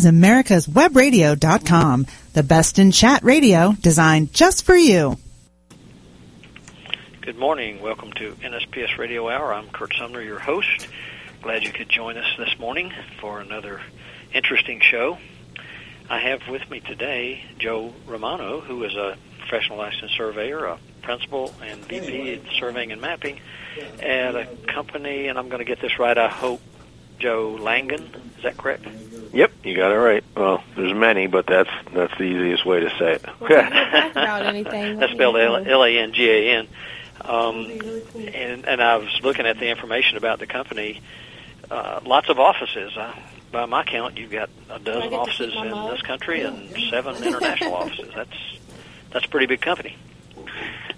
is America's Webradio.com, the best in chat radio designed just for you. Good morning. Welcome to NSPS Radio Hour. I'm Curt Sumner, your host. Glad you could join us this morning for another interesting show. I have with me today Joe Romano, who is a professional licensed surveyor, a principal and VP of surveying and mapping at a company, and I'm going to get this right, I hope, Joe Langan. Is that correct? Yep, you got it right. Well, there's many, but that's that's the easiest way to say it. about anything. That's spelled L A N G A N. Um, and, and I was looking at the information about the company. Uh, lots of offices. Uh, by my count, you've got a dozen offices in this country and seven international offices. That's that's a pretty big company.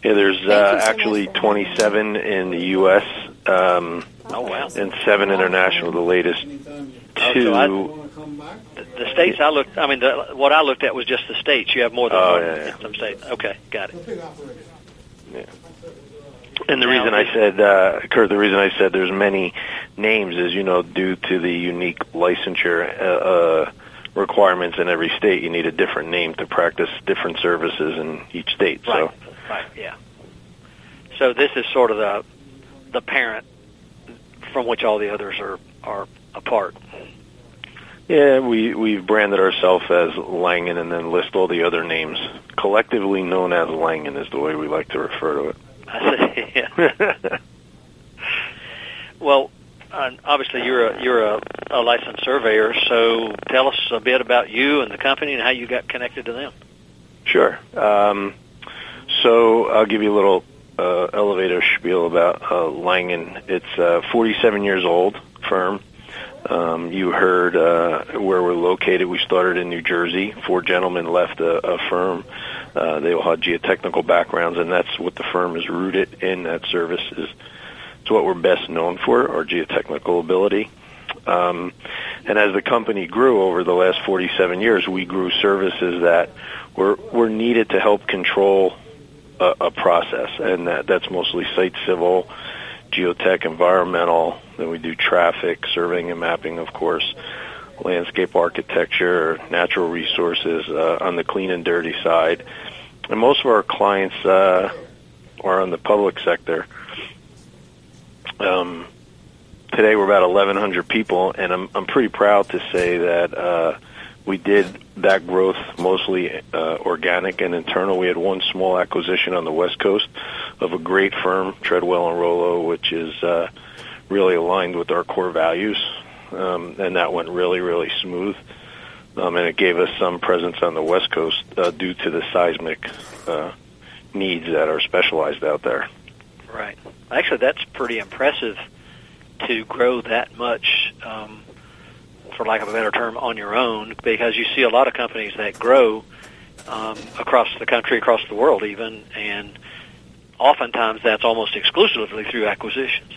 Yeah, there's uh, actually 27 in the U.S. Um, oh wow! And seven international. The latest Oh, two. so I, the, the states I looked. I mean, the, what I looked at was just the states. You have more than Oh, one yeah, yeah. some states. Okay, got it. Yeah. And the reason I said, uh, Curt, the reason I said there's many names is, you know, due to the unique licensure uh, uh, requirements in every state, you need a different name to practice different services in each state. Right. So, Right. Yeah. So this is sort of the the parent from which all the others are are apart. yeah, we we've branded ourselves as Langan, and then list all the other names collectively known as Langan is the way we like to refer to it. I see. Well, obviously you're a you're a, a licensed surveyor. So tell us a bit about you and the company and how you got connected to them. Sure. Um, so I'll give you a little uh, elevator spiel about uh, Langan. It's a 47 years old firm. Um, you heard uh, where we're located. We started in New Jersey. Four gentlemen left a, a firm. Uh, they all had geotechnical backgrounds, and that's what the firm is rooted in. That service is it's what we're best known for, our geotechnical ability. Um, and as the company grew over the last 47 years, we grew services that were were needed to help control a, a process, and that, that's mostly site civil, geotech, environmental. Then we do traffic, surveying and mapping, of course, landscape architecture, natural resources uh, on the clean and dirty side. And most of our clients uh, are on the public sector. Um, today we're about 1,100 people, and I'm I'm pretty proud to say that uh, we did that growth mostly uh, organic and internal. We had one small acquisition on the West Coast of a great firm, Treadwell and Rollo, which is uh, really aligned with our core values, um, and that went really really smooth. Um, and it gave us some presence on the West Coast uh, due to the seismic uh, needs that are specialized out there. Right. Actually, that's pretty impressive to grow that much, um, for lack of a better term, on your own, because you see a lot of companies that grow um, across the country, across the world, even, and oftentimes that's almost exclusively through acquisitions.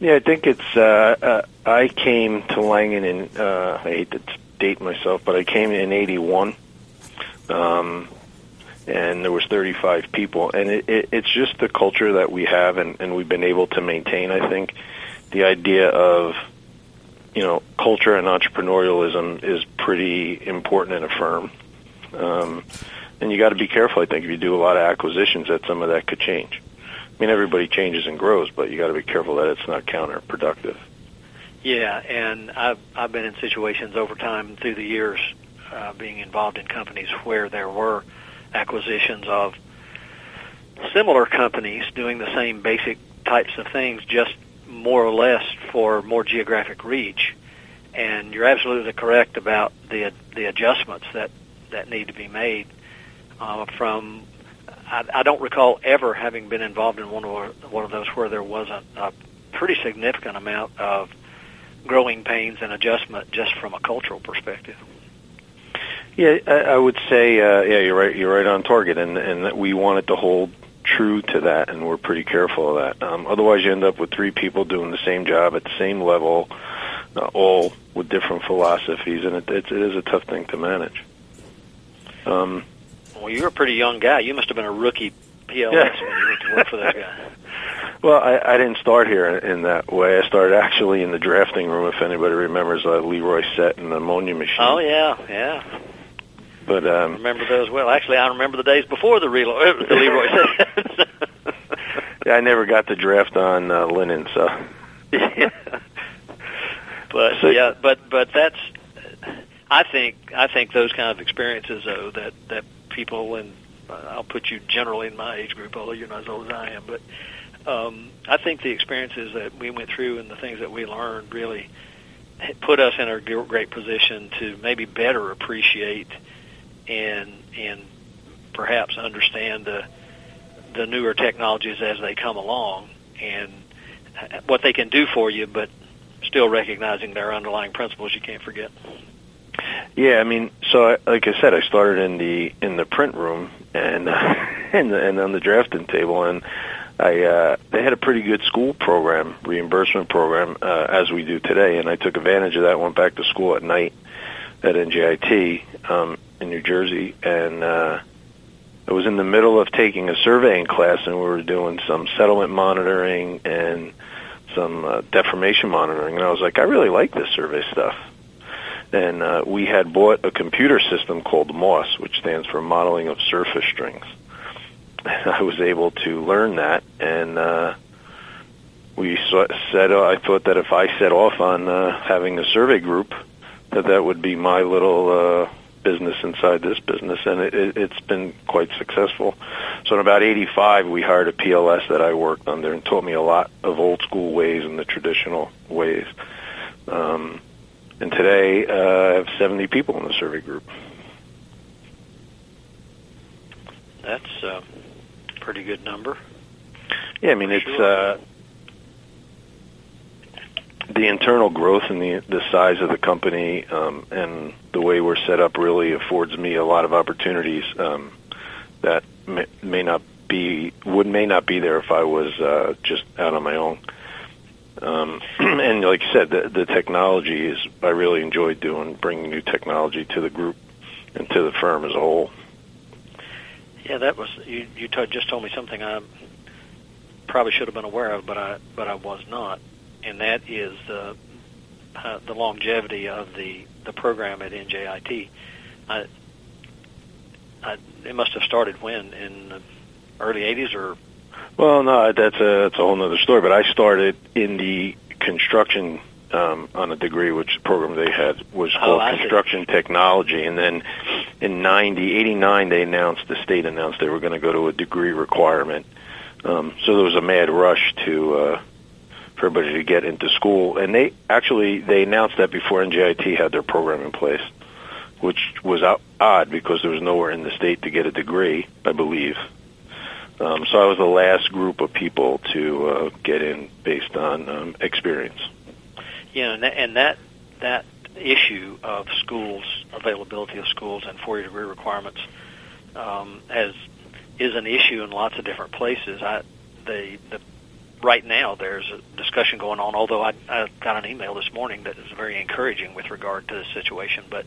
Yeah, I think it's. Uh, uh, I came to Langan in. Uh, I hate to date myself, but I came in '81, um, and there was 35 people, and it, it, it's just the culture that we have, and, and we've been able to maintain. I think the idea of you know culture and entrepreneurialism is pretty important in a firm, um, and you got to be careful. I think if you do a lot of acquisitions, that some of that could change. I mean, everybody changes and grows, but you got to be careful that it's not counterproductive. Yeah, and I've I've been in situations over time through the years, uh, being involved in companies where there were acquisitions of similar companies doing the same basic types of things, just more or less for more geographic reach. And you're absolutely correct about the the adjustments that that need to be made uh, from. I, I don't recall ever having been involved in one of one of those where there wasn't a pretty significant amount of growing pains and adjustment just from a cultural perspective. Yeah, I, I would say, uh, yeah, you're right. You're right on target, and and that we wanted to hold true to that, and we're pretty careful of that. Um, otherwise, you end up with three people doing the same job at the same level, uh, all with different philosophies, and it, it's, it is a tough thing to manage. Um, Well, you're a pretty young guy. You must have been a rookie PLS Yeah. when you went to work for that guy. Well, I, I didn't start here in that way. I started actually in the drafting room. If anybody remembers, uh, Leroy set and the ammonia machine. Oh yeah, yeah. But I um, remember those well. Actually, I remember the days before the, Relo- the Leroy yeah, I never got the draft on uh, linen, so. yeah. But So- yeah, but but that's. I think I think those kind of experiences, though, that that people and uh, I'll put you generally in my age group, although you're not as old as I am, but um, I think the experiences that we went through and the things that we learned really put us in a great position to maybe better appreciate and and perhaps understand the the newer technologies as they come along and what they can do for you, but still recognizing their underlying principles you can't forget. Yeah, I mean, so I, like I said, I started in the in the print room and uh, and and on the drafting table, and I uh, they had a pretty good school program, reimbursement program, uh, as we do today, and I took advantage of that. Went back to school at night at NJIT um, in New Jersey, and uh, I was in the middle of taking a surveying class, and we were doing some settlement monitoring and some uh, deformation monitoring, and I was like, I really like this survey stuff and uh, we had bought a computer system called MOS, which stands for Modeling of Surface Strings. I was able to learn that, and uh, we said uh, I thought that if I set off on uh, having a survey group, that that would be my little uh, business inside this business, and it, it, it's been quite successful. So in about '85, we hired a PLS that I worked under and taught me a lot of old school ways and the traditional ways. Um, and today, uh, I have 70 people in the survey group. That's a pretty good number. Yeah, I mean it's uh, the internal growth and the the size of the company um, and the way we're set up really affords me a lot of opportunities um, that may, may not be would may not be there if I was uh, just out on my own. Um, and like you said, the, the technology is I really enjoy doing bringing new technology to the group and to the firm as a whole. Yeah, that was you. You told, just told me something I probably should have been aware of, but I but I was not, and that is uh, uh, the longevity of the the program at NJIT. I, I, it must have started when in the early '80s or Well, no, that's a that's a whole other story. But I started in the construction um, on a degree, which program they had was Oh, called see. construction technology, and then in 90, 89, they announced the state announced they were going to go to a degree requirement. Um, so there was a mad rush to uh, for everybody to get into school, and they actually they announced that before NJIT had their program in place, which was odd because there was nowhere in the state to get a degree, I believe. Um, so I was the last group of people to uh, get in based on um, experience. Yeah, and that, and that that issue of schools availability of schools and four-year degree requirements um, as is an issue in lots of different places. I the the right now there's a discussion going on. Although I, I got an email this morning that is very encouraging with regard to the situation, but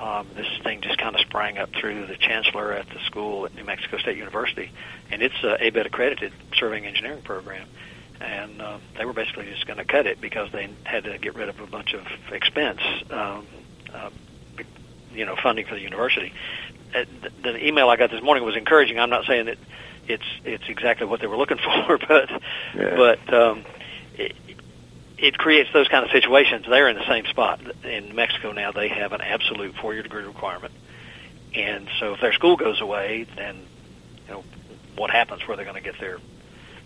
um, this thing just kind of sprang up through the chancellor at the school at New Mexico State University, and it's a ABET accredited surveying engineering program and uh, they were basically just going to cut it because they had to get rid of a bunch of expense, um, uh, you know, funding for the university. Uh, the, the email I got this morning was encouraging. I'm not saying that it's it's exactly what they were looking for, but Yeah. but um, it, it creates those kind of situations. They're in the same spot in Mexico now. They have an absolute four-year degree requirement, and so if their school goes away, then you know what happens? Where they're going to get their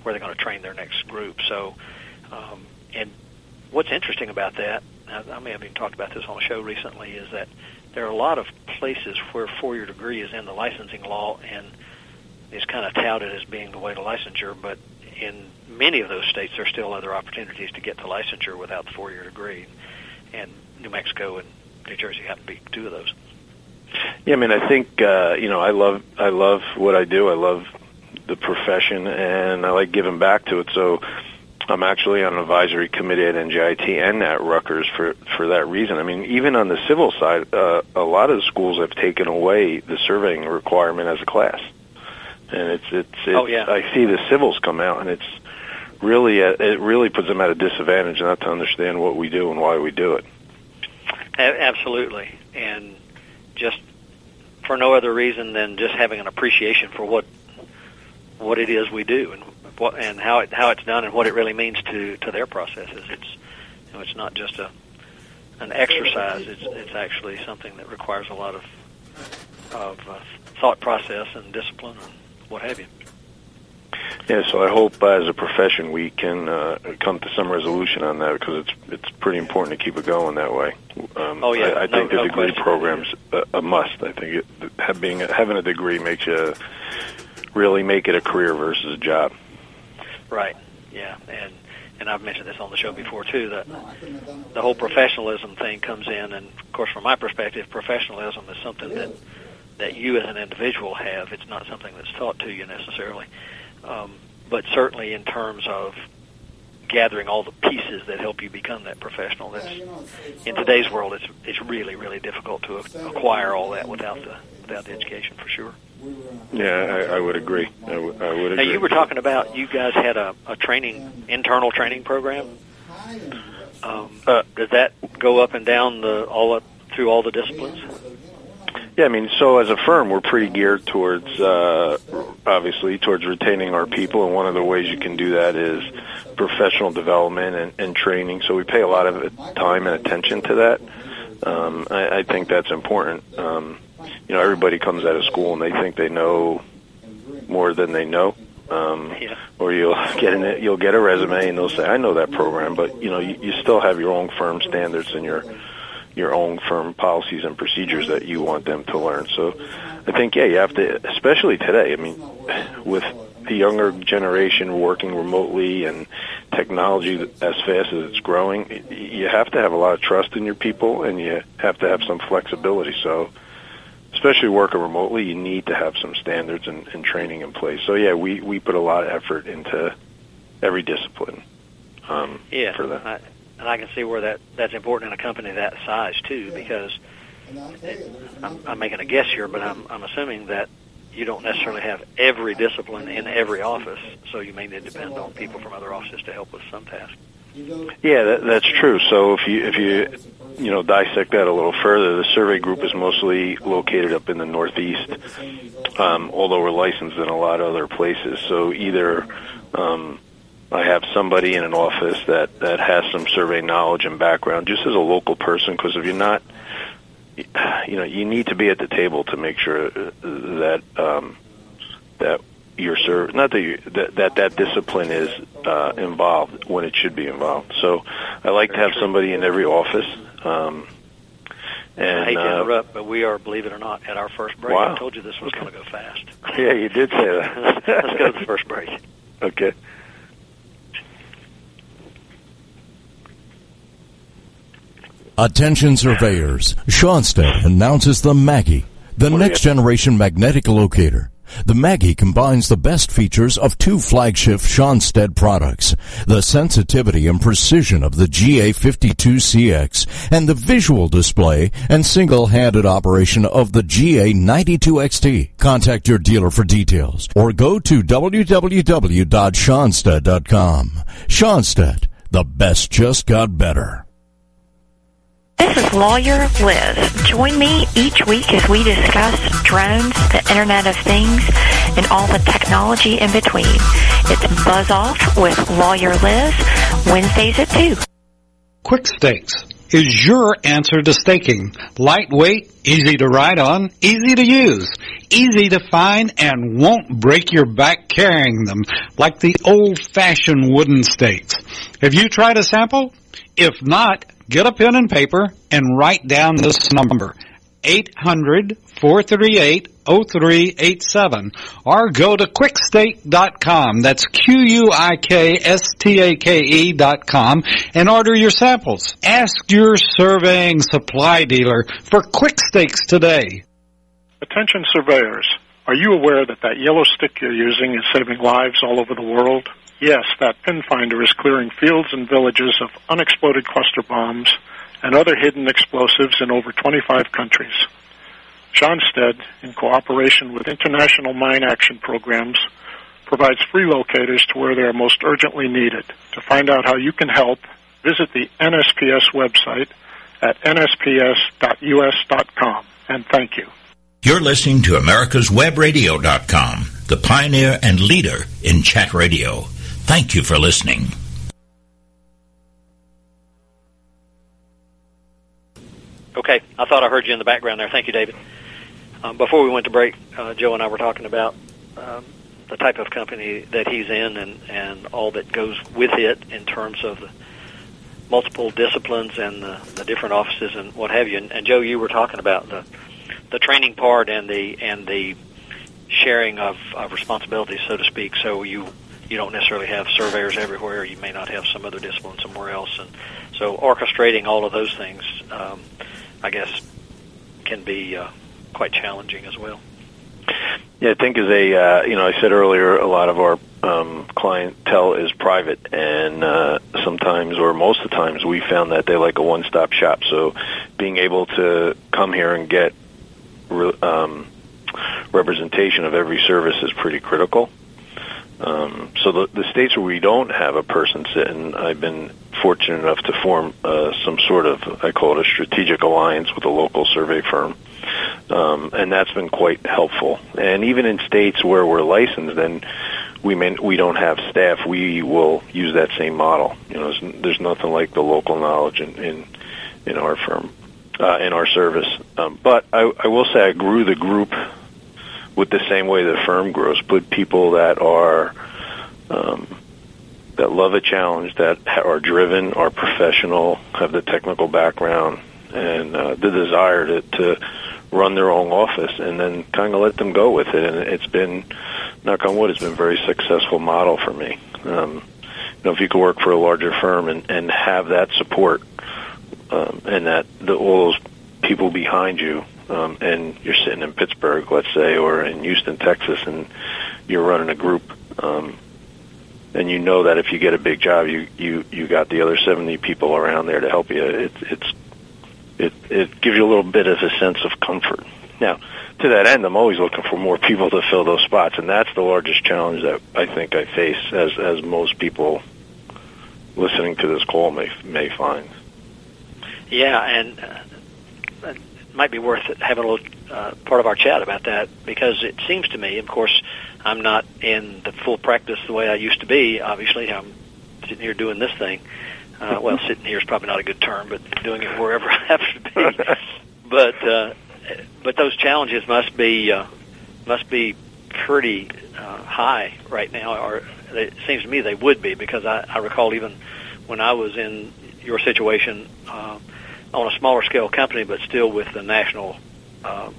where they're going to train their next group. So, um, and what's interesting about that, I, I may have even talked about this on a show recently, is that there are a lot of places where four-year degree is in the licensing law and is kind of touted as being the way to licensure, but in many of those states, there are still other opportunities to get to licensure without the four-year degree, and New Mexico and New Jersey happen to be two of those. Yeah, I mean, I think uh, you know, I love I love what I do. I love the profession, and I like giving back to it. So I'm actually on an advisory committee at NJIT and at Rutgers for for that reason. I mean, even on the civil side, uh, a lot of the schools have taken away the surveying requirement as a class, and it's it's, it's Oh, yeah. I see the civils come out, and it's really uh, it really puts them at a disadvantage not to understand what we do and why we do it. A- absolutely, and just for no other reason than just having an appreciation for what what it is we do and what and how it how it's done and what it really means to to their processes. It's you know, it's not just a an exercise. It's it's actually something that requires a lot of of uh, thought process and discipline and what have you. Yeah, so I hope uh, as a profession we can uh, come to some resolution on that because it's it's pretty important to keep it going that way. Um, oh yeah, I, I no, think the no degree question. program's a, a must. I think it, having having a degree makes you really make it a career versus a job. Right. Yeah, and and I've mentioned this on the show before too. That the whole professionalism thing comes in, and of course, from my perspective, professionalism is something that that you as an individual have. It's not something that's taught to you necessarily, um, but certainly in terms of gathering all the pieces that help you become that professional. That's in today's world, it's it's really really difficult to acquire all that without the without the education for sure. Yeah, I, I would agree. I, w- I would agree. Now you were talking about you guys had a, a training internal training program. Um, Uh, does that go up and down the all up through all the disciplines? Yeah, I mean, so as a firm, we're pretty geared towards, uh, obviously, towards retaining our people, and one of the ways you can do that is professional development and, and training. So we pay a lot of time and attention to that. Um, I, I think that's important. Um, you know, everybody comes out of school and they think they know more than they know. Um, Yeah. or you'll get in you'll get a resume and they'll say, "I know that program," but you know, you, you still have your own firm standards and your your own firm policies and procedures that you want them to learn. So I think, yeah, you have to, especially today. I mean, with the younger generation working remotely and technology as fast as it's growing, you have to have a lot of trust in your people and you have to have some flexibility. So, especially working remotely, you need to have some standards and, and training in place. So, yeah, we, we put a lot of effort into every discipline um, Yeah, for that. I, and I can see where that that's important in a company that size too, because I'm, I'm making a guess here, but I'm I'm assuming that you don't necessarily have every discipline in every office, so you may need to depend on people from other offices to help with some tasks. Yeah, that, that's true. So if you if you you know dissect that a little further, the survey group is mostly located up in the Northeast, um, although we're licensed in a lot of other places. So either um, I have somebody in an office that that has some survey knowledge and background, just as a local person, because if you're not, you know, you need to be at the table to make sure that um, that your serv not that, you, that that that discipline is uh, involved when it should be involved. So I like to have somebody in every office. Um, and I hate to uh, interrupt, but we are, believe it or not, at our first break. Wow. I told you this was going to go fast. yeah, you did say that. Let's go to the first break. Okay. Attention surveyors. Schonstedt announces the Maggie, the What do you- next generation magnetic locator. The Maggie combines the best features of two flagship Schonstedt products, the sensitivity and precision of the GA52CX and the visual display and single-handed operation of the GA92XT. Contact your dealer for details or go to www.schonstedt.com. Schonstedt, the best just got better. This is Lawyer Liz. Join me each week as we discuss drones, the Internet of Things, and all the technology in between. It's Buzz Off with Lawyer Liz, Wednesdays at 2. Quick Stakes is your answer to staking. Lightweight, easy to ride on, easy to use, easy to find, and won't break your back carrying them like the old-fashioned wooden stakes. Have you tried a sample? If not, get a pen and paper and write down this number. 800-438-0387 or go to quikstake.com. That's Q-U-I-K-S-T-A-K-E dot com and order your samples. Ask your surveying supply dealer for quick stakes today. Attention surveyors, are you aware that that yellow stick you're using is saving lives all over the world? Yes, that pin finder is clearing fields and villages of unexploded cluster bombs and other hidden explosives in over 25 countries. Schonstedt, in cooperation with international mine action programs, provides free locators to where they are most urgently needed. To find out how you can help, visit the NSPS website at nsps.us.com. And thank you. You're listening to America'sWebRadio.com, the pioneer and leader in chat radio. Thank you for listening. Okay, I thought I heard you in the background there. Thank you, David. Um, before we went to break, uh, Joe and I were talking about um, the type of company that he's in and, and all that goes with it in terms of the multiple disciplines and the, the different offices and what have you. And, and Joe, you were talking about the the training part and the and the sharing of, of responsibilities, so to speak. So you you don't necessarily have surveyors everywhere. You may not have some other discipline somewhere else, and so orchestrating all of those things, um, I guess, can be uh, quite challenging as well. Yeah, I think as a uh, you know, I said earlier, a lot of our um, clientele is private, and uh, sometimes, or most of the times, we found that they like a one-stop shop. So, being able to come here and get um, representation of every service is pretty critical. Um, so the, the states where we don't have a person sitting, I've been fortunate enough to form uh, some sort of, I call it a strategic alliance with a local survey firm. Um, and that's been quite helpful. And even in states where we're licensed and we may, we don't have staff, we will use that same model. You know, there's, there's nothing like the local knowledge in in, in our firm, uh, in our service. Um, but I, I will say I grew the group with the same way the firm grows. Put people that are um, that love a challenge, that are driven, are professional, have the technical background, and uh, the desire to, to run their own office, and then kind of let them go with it. And it's been, knock on wood, it's been a very successful model for me. Um, you know, if you could work for a larger firm and, and have that support, um, and that the, all those people behind you, um, and you're sitting in Pittsburgh, let's say, or in Houston, Texas, and you're running a group, um, and you know that if you get a big job, you you you got the other 70 people around there to help you. It, it's it it gives you a little bit of a sense of comfort. Now, to that end, I'm always looking for more people to fill those spots, and that's the largest challenge that I think I face, as as most people listening to this call may may find. Yeah, and uh, it might be worth having a little uh, part of our chat about that because it seems to me, of course, I'm not in the full practice the way I used to be. Obviously, I'm sitting here doing this thing. Uh, well, sitting here is probably not a good term, but doing it wherever I have to be. but uh, but those challenges must be uh, must be pretty uh, high right now, or it seems to me they would be because I, I recall even when I was in your situation uh, on a smaller scale company, but still with the national uh,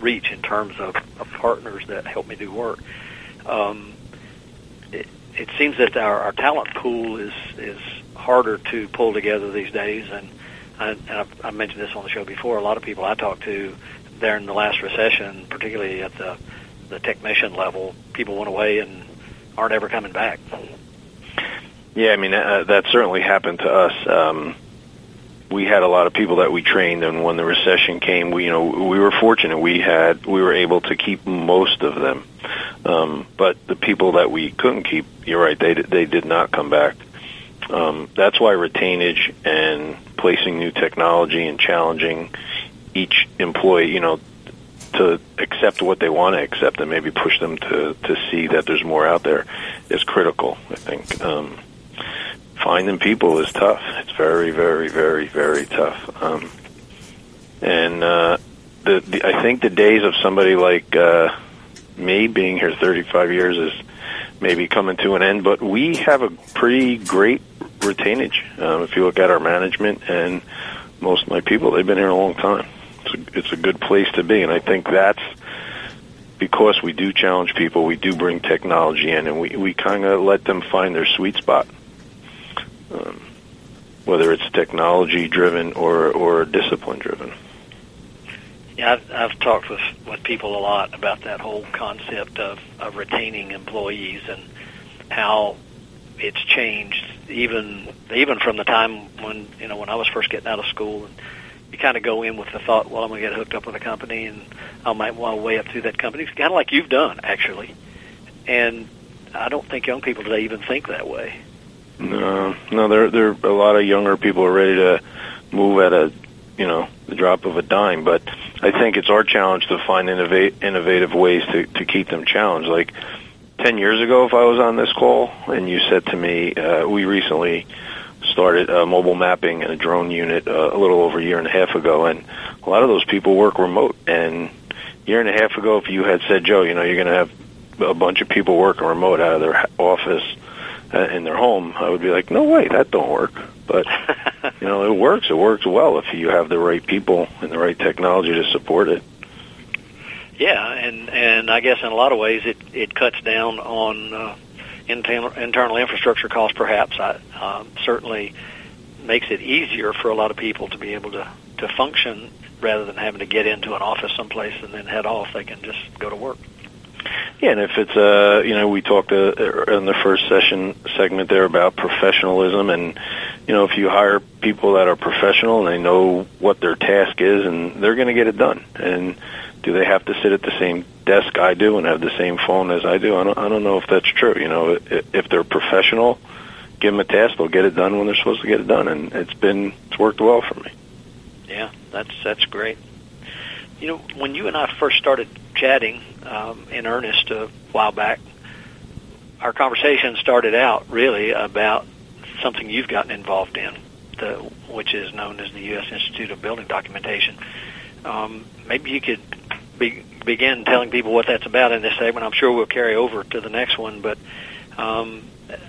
reach in terms of, of partners that help me do work. Um, it, it seems that our, our talent pool is is harder to pull together these days, and I, and I've, I mentioned this on the show before. A lot of people I talked to during the last recession, particularly at the the technician level, people went away and aren't ever coming back. Yeah, I mean uh, that certainly happened to us. Um, we had a lot of people that we trained, and when the recession came, we you know we were fortunate. We had we were able to keep most of them, um, but the people that we couldn't keep, you're right, they they did not come back. Um, that's why retainage and placing new technology and challenging each employee, you know, to accept what they want to accept and maybe push them to to see that there's more out there is critical. I think um, finding people is tough. It's very, very, very, very tough. Um, and uh, the, the I think the days of somebody like uh, me being here 35 years is maybe coming to an end. But we have a pretty great retainage. Um, if you look at our management and most of my people, they've been here a long time. It's a, it's a good place to be, and I think that's because we do challenge people. We do bring technology in, and we we kind of let them find their sweet spot. Um, whether it's technology driven or or discipline driven. Yeah, I've, I've talked with with people a lot about that whole concept of of retaining employees and how it's changed even even from the time when you know when I was first getting out of school and you kind of go in with the thought well I'm going to get hooked up with a company and I might want to way up through that company kind of like you've done actually and I don't think young people today even think that way. No, no, there there a lot of younger people are ready to move at a you know the drop of a dime. But I think it's our challenge to find innovate, innovative ways to to keep them challenged. Like ten years ago, if I was on this call and you said to me, uh, we recently started uh, mobile mapping and a drone unit uh, a little over a year and a half ago, and a lot of those people work remote. And a year and a half ago, if you had said, Joe, you know, you're going to have a bunch of people working remote out of their office uh, in their home, I would be like, no way, that don't work. But you know, it works. It works well if you have the right people and the right technology to support it. Yeah, and and I guess in a lot of ways it it cuts down on uh, internal internal infrastructure costs. Perhaps I um, certainly makes it easier for a lot of people to be able to to function rather than having to get into an office someplace and then head off. They can just go to work. Yeah, and if it's uh, you know, we talked uh, in the first session segment there about professionalism, and you know, if you hire people that are professional and they know what their task is, and they're going to get it done, and do they have to sit at the same desk I do and have the same phone as I do? I don't, I don't know if that's true. You know, if they're professional, give them a task, they'll get it done when they're supposed to get it done, and it's been it's worked well for me. Yeah, that's that's great. You know, when you and I first started chatting um, in earnest a while back, our conversation started out really about something you've gotten involved in, the, which is known as the U.S. Institute of Building Documentation. Um, maybe you could be, begin telling people what that's about in this segment. I'm sure we'll carry over to the next one, but um,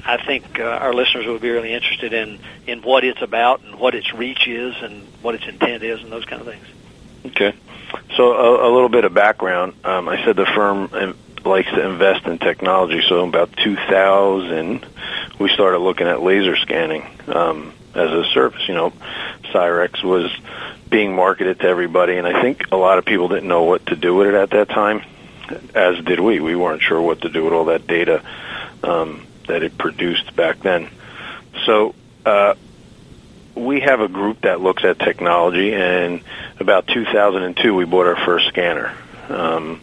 I think uh, our listeners will be really interested in in what it's about and what its reach is and what its intent is and those kind of things. Okay. So a, a little bit of background. Um, I said the firm um, likes to invest in technology. So about 2000, we started looking at laser scanning um, as a service. You know, Cyrax was being marketed to everybody, and I think a lot of people didn't know what to do with it at that time. As did we. We weren't sure what to do with all that data um, that it produced back then. So uh, we have a group that looks at technology, and about 2002 we bought our first scanner. Um,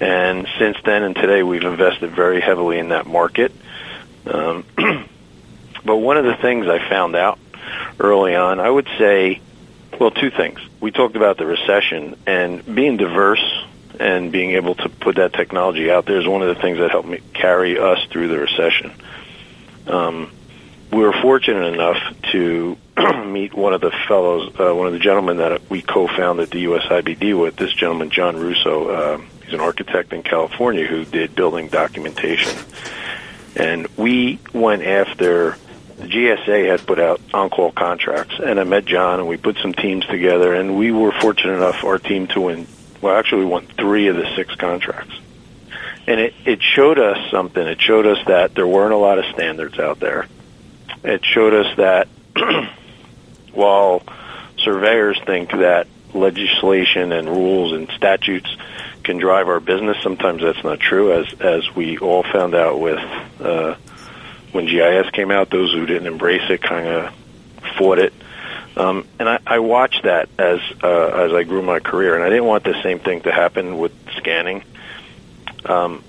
and since then and today, we've invested very heavily in that market. Um, but one of the things I found out early on, I would say, well, two things. We talked about the recession and being diverse and being able to put that technology out there is one of the things that helped me carry us through the recession. Um, we were fortunate enough to meet one of the fellows, uh, one of the gentlemen that we co-founded the USIBD with. This gentleman, John Russo, uh, he's an architect in California who did building documentation, and we went after. The GSA had put out on-call contracts, and I met John, and we put some teams together, and we were fortunate enough our team to win. Well, actually, we won three of the six contracts, and it it showed us something. It showed us that there weren't a lot of standards out there. It showed us that while surveyors think that legislation and rules and statutes can drive our business, sometimes that's not true. As as we all found out with uh, when GIS came out, those who didn't embrace it kind of fought it. Um, and I, I watched that as uh, as I grew my career, and I didn't want the same thing to happen with scanning. Um,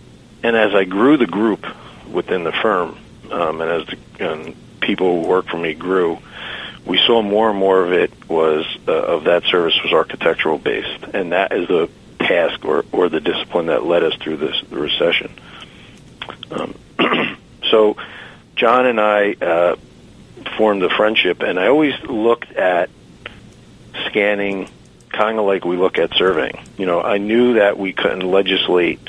and as I grew the group within the firm, um, and as the and people who work for me grew, we saw more and more of it was uh, of that service was architectural based, and that is the task or, or the discipline that led us through this the recession. Um, so, John and I uh, formed a friendship, and I always looked at scanning kind of like we look at surveying. You know, I knew that we couldn't legislate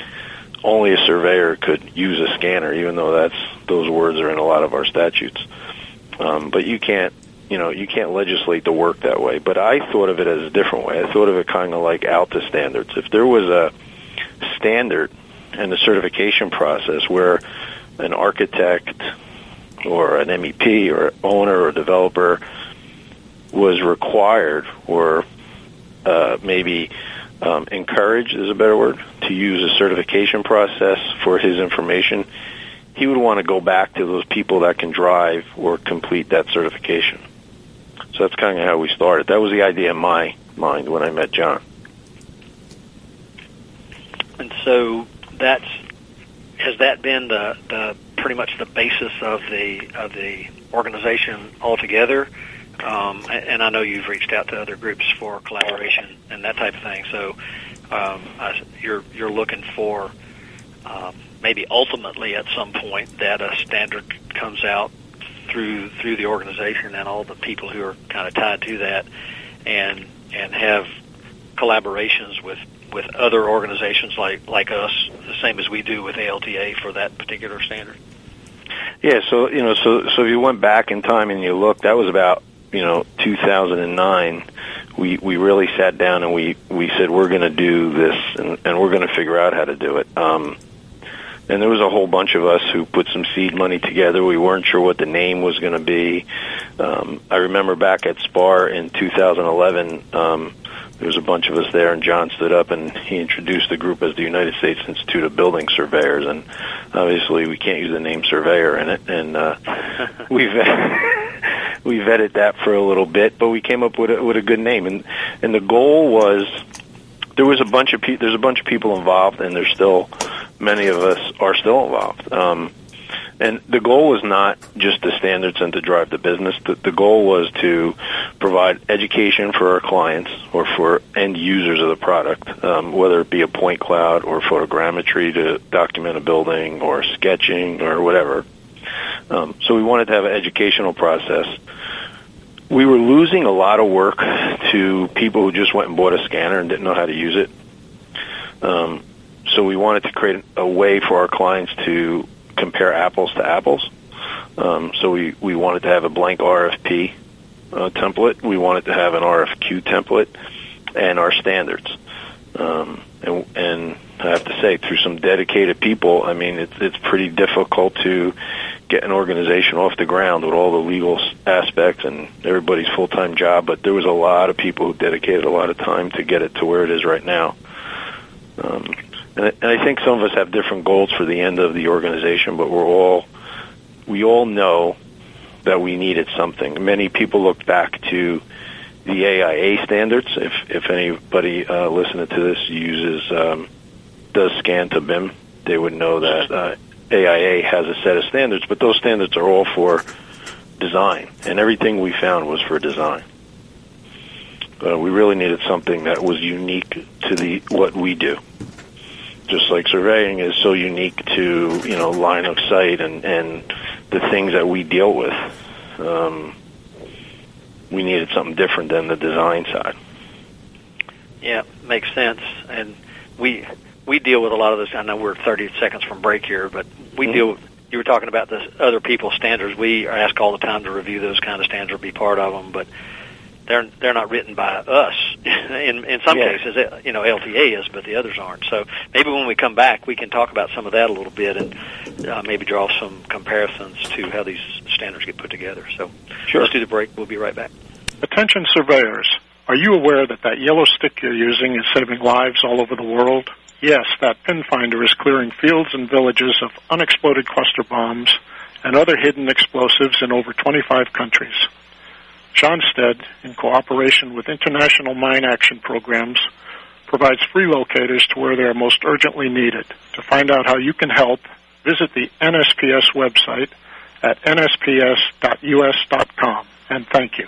only a surveyor could use a scanner, even though that's those words are in a lot of our statutes. Um, but you can't you know, you can't legislate the work that way. But I thought of it as a different way. I thought of it kind of like ALTA standards. If there was a standard and a certification process where an architect or an MEP or owner or developer was required or uh, maybe um, encouraged is a better word to use a certification process for his information, he would want to go back to those people that can drive or complete that certification. So that's kind of how we started. That was the idea in my mind when I met John. And so that's has that been the, the pretty much the basis of the of the organization altogether? Um, and I know you've reached out to other groups for collaboration and that type of thing. So um, I, you're you're looking for um, maybe ultimately at some point that a standard comes out through through the organization and all the people who are kind of tied to that, and and have collaborations with with other organizations like like us, the same as we do with ALTA for that particular standard. Yeah, so you know, so so if you went back in time and you looked, that was about you know 2009. We we really sat down and we we said we're going to do this and, and we're going to figure out how to do it. Um, and there was a whole bunch of us who put some seed money together. We weren't sure what the name was going to be. Um, I remember back at SPAR in 2011. Um, there was a bunch of us there, and John stood up and he introduced the group as the United States Institute of Building Surveyors. And obviously, we can't use the name surveyor in it, and uh, we vet, we vetted that for a little bit, but we came up with a, with a good name. And and the goal was there was a bunch of pe- there's a bunch of people involved, and there's still many of us are still involved. Um, and the goal was not just the standards and to drive the business. The, the goal was to provide education for our clients or for end users of the product, um, whether it be a point cloud or photogrammetry to document a building or sketching or whatever. Um, so we wanted to have an educational process. We were losing a lot of work to people who just went and bought a scanner and didn't know how to use it. Um, so we wanted to create a way for our clients to compare apples to apples. Um, so we, we wanted to have a blank RFP uh, template. We wanted to have an RFQ template and our standards. Um, and, and I have to say, through some dedicated people, I mean, it's it's pretty difficult to get an organization off the ground with all the legal aspects and everybody's full time job. But there was a lot of people who dedicated a lot of time to get it to where it is right now. Um, and, I think some of us have different goals for the end of the organization, but we're all we all know that we needed something. Many people look back to the AIA standards. If if anybody uh, listening to this uses um, does scan to BIM, they would know that uh, AIA has a set of standards, but those standards are all for design, and everything we found was for design. Uh, we really needed something that was unique to the what we do just like surveying is so unique to you know line of sight and and the things that we deal with. Um, we needed something different than the design side. Yeah, makes sense. And we we deal with a lot of this. I know we're 30 seconds from break here, but we mm-hmm. deal. You were talking about the other people's standards. We are asked all the time to review those kind of standards or be part of them, but they're they're not written by us. in in some yeah. cases, uh, you know, ALTA is, but the others aren't. So maybe when we come back, we can talk about some of that a little bit and uh, maybe draw some comparisons to how these standards get put together. So sure. let's do the break. We'll be right back. Attention surveyors. Are you aware that that yellow stick you're using is saving lives all over the world? Yes, that pin finder is clearing fields and villages of unexploded cluster bombs and other hidden explosives in over 25 countries. Schonstedt, in cooperation with international mine action programs, provides free locators to where they are most urgently needed. To find out how you can help, visit the NSPS website at nsps.us.com. And thank you.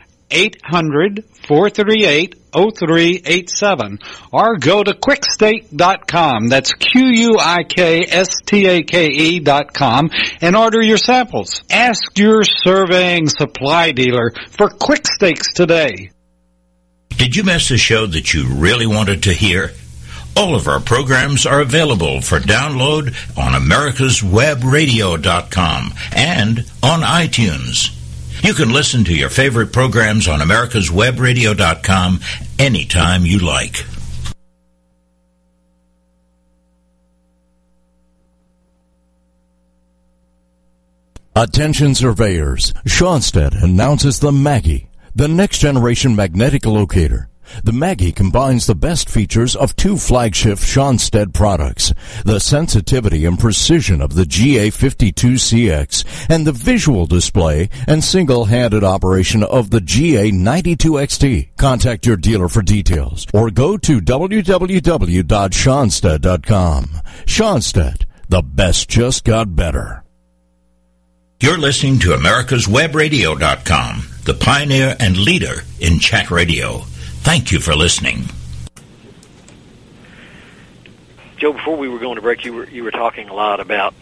800-438-0387 or go to quikstake.com. That's Q-U-I-K-S-T-A-K-E dot com and order your samples. Ask your surveying supply dealer for quick stakes today. Did you miss a show that you really wanted to hear? All of our programs are available for download on americaswebradio.com and on iTunes. You can listen to your favorite programs on americaswebradio.com anytime you like. Attention surveyors. Schonstedt announces the Maggie, the next generation magnetic locator The Maggie combines the best features of two flagship Schonstedt products, the sensitivity and precision of the GA52CX and the visual display and single-handed operation of the GA92XT. Contact your dealer for details or go to www.schonstedt.com. Schonstedt, the best just got better. You're listening to America'sWebRadio.com, the pioneer and leader in chat radio. Thank you for listening. Joe, before we were going to break, you were you were talking a lot about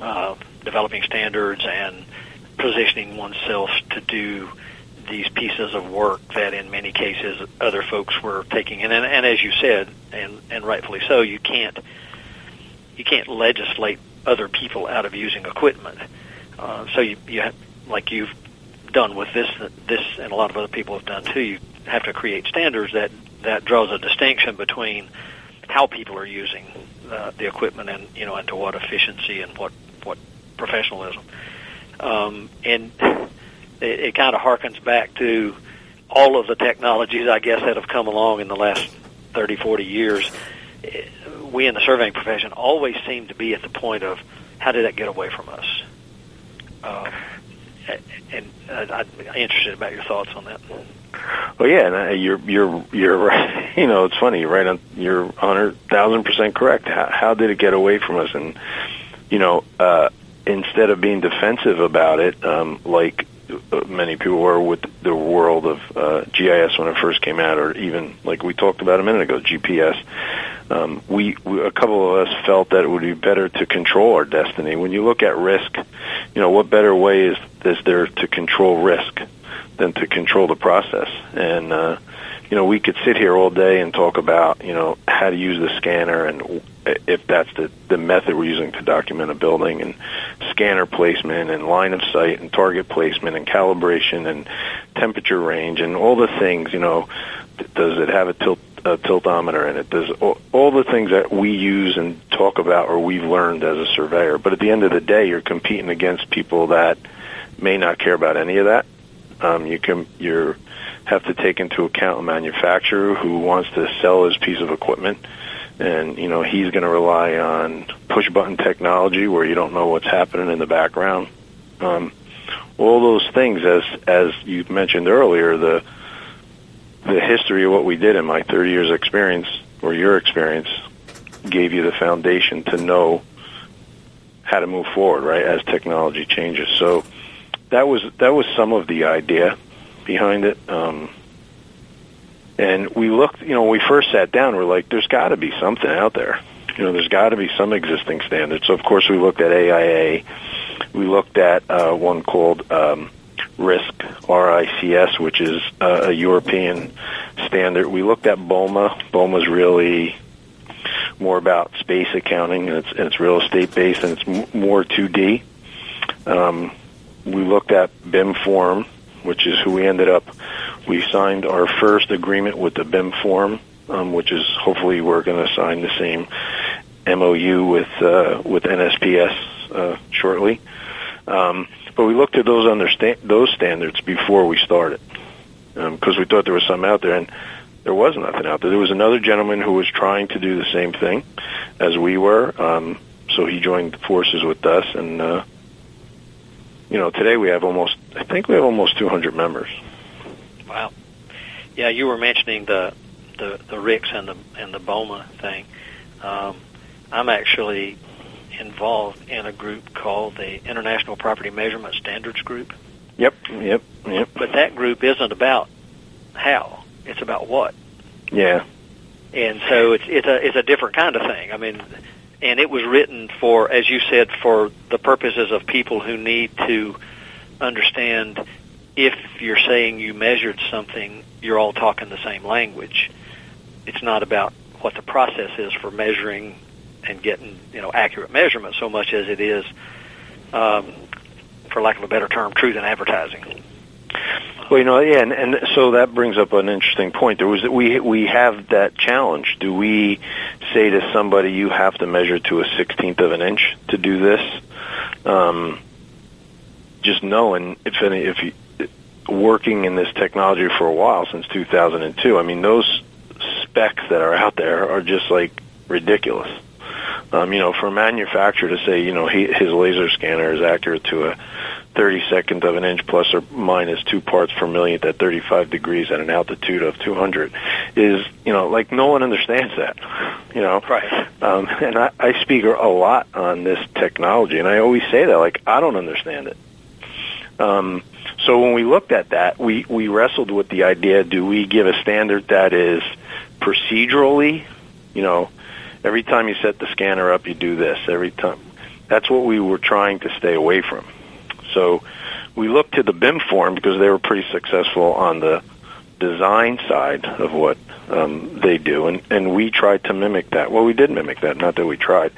uh, developing standards and positioning oneself to do these pieces of work that, in many cases, other folks were taking. And and, and as you said, and and rightfully so, you can't you can't legislate other people out of using equipment. Uh, so you you have, like you've done with this this and a lot of other people have done too. You have to create standards that that draws a distinction between how people are using uh, the equipment and you know and to what efficiency and what what professionalism. Um, and it, it kind of harkens back to all of the technologies I guess that have come along in the last 30, 40 years. We in the surveying profession always seem to be at the point of how did that get away from us? Uh, and uh, I'm interested about your thoughts on that. Well, yeah, uh, you're you're you're right. You know, it's funny. Right on. You're hundred thousand percent correct. How, how did it get away from us? And you know, uh, instead of being defensive about it, um, like uh, many people were with the world of uh, GIS when it first came out, or even like we talked about a minute ago, GPS. Um, we, we a couple of us felt that it would be better to control our destiny. When you look at risk, you know what better way is is there to control risk than to control the process? And uh, you know, we could sit here all day and talk about you know how to use the scanner and if that's the the method we're using to document a building and scanner placement and line of sight and target placement and calibration and temperature range and all the things. You know, does it have a tilt a tiltometer in it. There's all, all the things that we use and talk about or we've learned as a surveyor. But at the end of the day, you're competing against people that may not care about any of that. Um, you can you have to take into account a manufacturer who wants to sell his piece of equipment, and you know he's going to rely on push button technology where you don't know what's happening in the background. Um, all those things, as as you mentioned earlier, the the history of what we did in my 30 years experience or your experience gave you the foundation to know how to move forward, right, as technology changes. So that was that was some of the idea behind it. Um, and we looked, you know, when we first sat down, we're like, there's got to be something out there. You know, there's got to be some existing standard. So of course we looked at AIA. We looked at uh, one called um, RICS, R-I-C-S, which is uh, a European standard. We looked at BOMA. BOMA is really more about space accounting, and it's, and it's real estate based, and it's m- more 2D. Um, we looked at BIM form, which is who we ended up. We signed our first agreement with the BIM um, which is hopefully we're going to sign the same MOU with uh, with NSPS uh, shortly. Um, but we looked at those understand those standards before we started because um, we thought there was some out there, and there was nothing out there. There was another gentleman who was trying to do the same thing as we were, um, so he joined forces with us, and uh, you know, today we have almost, I think we have almost 200 members. Wow. Yeah, you were mentioning the the the RICS and the and the BOMA thing. Um, I'm actually involved in a group called the International Property Measurement Standards Group. Yep, yep, yep. But that group isn't about how; it's about what. Yeah. And so it's it's a it's a different kind of thing. I mean, and it was written for, as you said, for the purposes of people who need to understand if you're saying you measured something, you're all talking the same language. It's not about what the process is for measuring and getting you know accurate measurement so much as it is, um, for lack of a better term, truth in advertising. Well, you know, yeah, and, and so that brings up an interesting point. There was we we have that challenge. Do we say to somebody, "You have to measure to a sixteenth of an inch to do this"? Um, just knowing if any, if you, working in this technology for a while since 2002. I mean, those specs that are out there are just like ridiculous. Um, you know, for a manufacturer to say, you know, he, his laser scanner is accurate to a 32nd of an inch plus or minus two parts per million at 35 degrees at an altitude of 200 is, you know, like no one understands that, you know. Right. Um, and I, I speak a lot on this technology, and I always say that, like, I don't understand it. Um, so when we looked at that, we, we wrestled with the idea, do we give a standard that is procedurally, you know, every time you set the scanner up, you do this. Every time. That's what we were trying to stay away from. So we looked to the BIM form because they were pretty successful on the design side of what um, they do, and, and we tried to mimic that. Well, we did mimic that, not that we tried.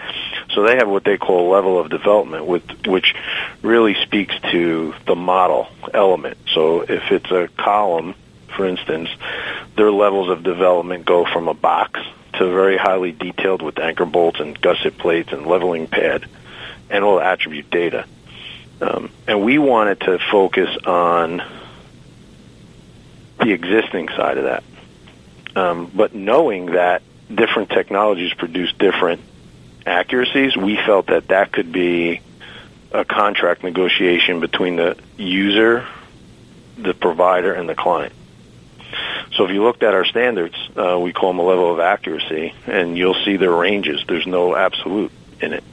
So they have what they call level of development, with, which really speaks to the model element. So if it's a column, for instance, their levels of development go from a box to very highly detailed with anchor bolts and gusset plates and leveling pad and all the attribute data. Um, and we wanted to focus on the existing side of that. Um, but knowing that different technologies produce different accuracies, we felt that that could be a contract negotiation between the user, the provider, and the client. So if you looked at our standards, uh, we call them a level of accuracy, and you'll see their ranges. There's no absolute in it.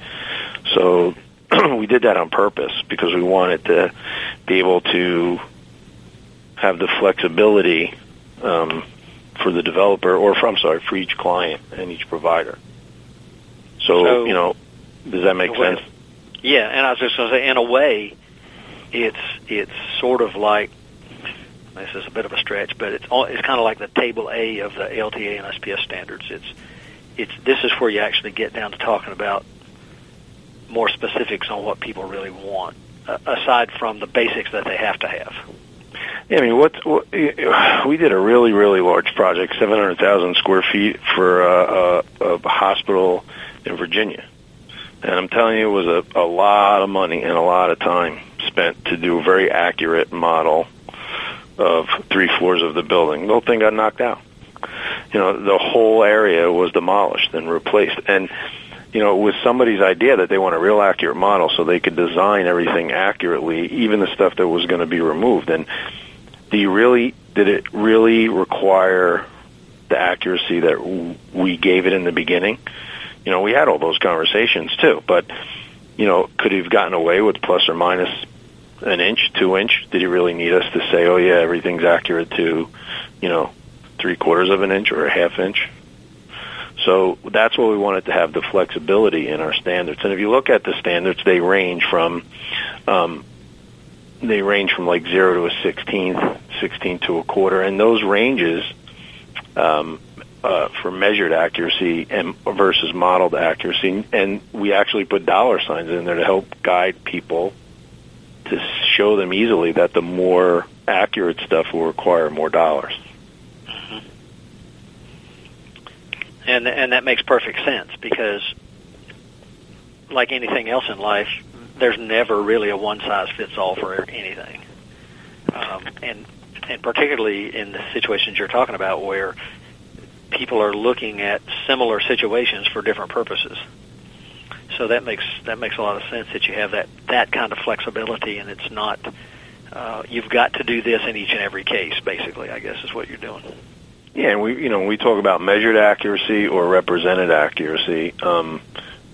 So we did that on purpose because we wanted to be able to have the flexibility um, for the developer, or for, I'm sorry, for each client and each provider. So, So- you know, does that make sense? Yeah, and I was just going to say, in a way, it's it's sort of like this is a bit of a stretch, but it's all, it's kind of like the table A of the ALTA NSPS standards. It's it's this is where you actually get down to talking about more specifics on what people really want, uh, aside from the basics that they have to have. Yeah, I mean, what, what we did a really, really large project, seven hundred thousand square feet for uh, a, a hospital in Virginia, and I'm telling you, it was a, a lot of money and a lot of time spent to do a very accurate model of three floors of the building. The whole thing got knocked out. You know, the whole area was demolished and replaced, and you know, it was somebody's idea that they want a real accurate model so they could design everything accurately, even the stuff that was going to be removed. And do you really did it really require the accuracy that w- we gave it in the beginning? You know, we had all those conversations too, but you know, could he have gotten away with plus or minus an inch, two inch? Did he really need us to say, oh yeah, everything's accurate to, you know, three quarters of an inch or a half inch? So that's what we wanted to have the flexibility in our standards. And if you look at the standards, they range from um, they range from like zero to a sixteenth, sixteen to a quarter, and those ranges um, uh, for measured accuracy and versus modeled accuracy. And we actually put dollar signs in there to help guide people to show them easily that the more accurate stuff will require more dollars. And and that makes perfect sense because like anything else in life there's never really a one size fits all for anything. Um, and and particularly in the situations you're talking about where people are looking at similar situations for different purposes. So that makes that makes a lot of sense that you have that that kind of flexibility and it's not uh, you've got to do this in each and every case basically i guess is what you're doing Yeah, and we you know we talk about measured accuracy or represented accuracy, um,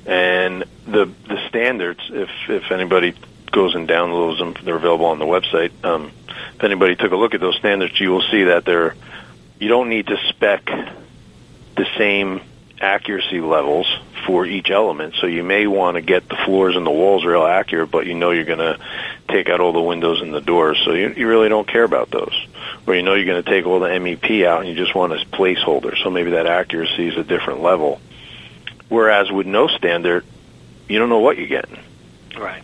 and the the standards. If if anybody goes and downloads them, they're available on the website. Um, if anybody took a look at those standards, you will see that they're you don't need to spec the same accuracy levels for each element. So you may want to get the floors and the walls real accurate, but you know you're going to take out all the windows and the doors. So you, you really don't care about those. Or you know you're going to take all the MEP out and you just want a placeholder. So maybe that accuracy is a different level. Whereas with no standard, you don't know what you're getting. right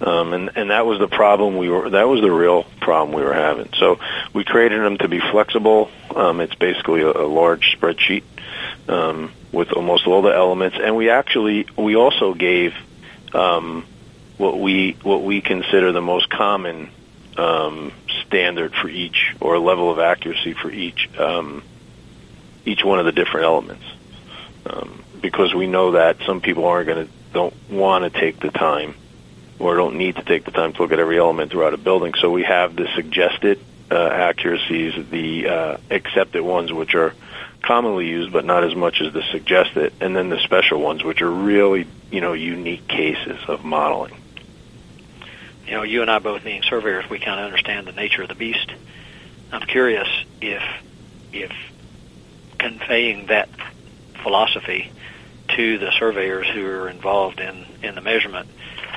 Um, and and that was the problem we were. That was the real problem we were having. So we created them to be flexible. Um, it's basically a, a large spreadsheet um, with almost all the elements, and we actually we also gave um, what we what we consider the most common um, standard for each or level of accuracy for each um, each one of the different elements. Um, because we know that some people aren't going to don't want to take the time or don't need to take the time to look at every element throughout a building. So we have the suggested uh, accuracies, the uh, accepted ones, which are commonly used but not as much as the suggested, and then the special ones, which are really you know unique cases of modeling. You know, you and I both being surveyors, we kind of understand the nature of the beast. I'm curious if if conveying that philosophy to the surveyors who are involved in in the measurement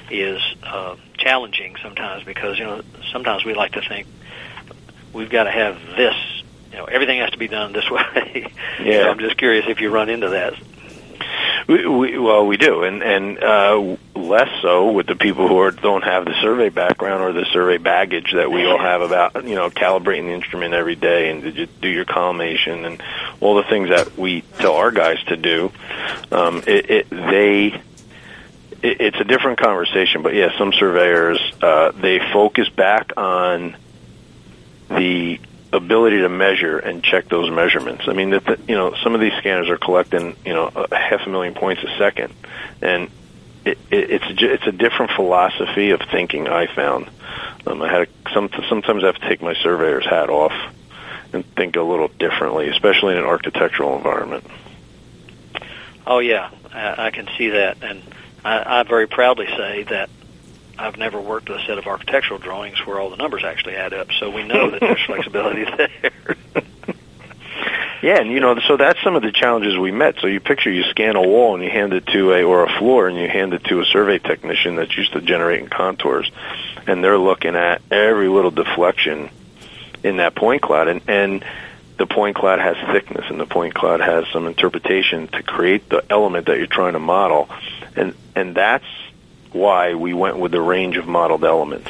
is uh, challenging sometimes because you know sometimes we like to think we've got to have this you know everything has to be done this way. Yeah. so I'm just curious if you run into that. We, we, well, we do, and and uh, less so with the people who are, don't have the survey background or the survey baggage that we all have about you know calibrating the instrument every day and to do your collimation and all the things that we tell our guys to do. Um, it, it, they it, it's a different conversation, but yeah, some surveyors uh, they focus back on the ability to measure and check those measurements. I mean, that you know, some of these scanners are collecting you know a half a million points a second, and it, it, it's it's a different philosophy of thinking. I found. Um, I had a, some sometimes I have to take my surveyor's hat off and think a little differently, especially in an architectural environment. Oh yeah, I, I can see that, and I, I very proudly say that I've never worked with a set of architectural drawings where all the numbers actually add up, so we know that there's flexibility there. Yeah, and you know, so that's some of the challenges we met. So you picture you scan a wall and you hand it to a or a floor and you hand it to a survey technician that's used to generating contours, and they're looking at every little deflection in that point cloud, and and the point cloud has thickness, and the point cloud has some interpretation to create the element that you're trying to model, and and that's why we went with the range of modeled elements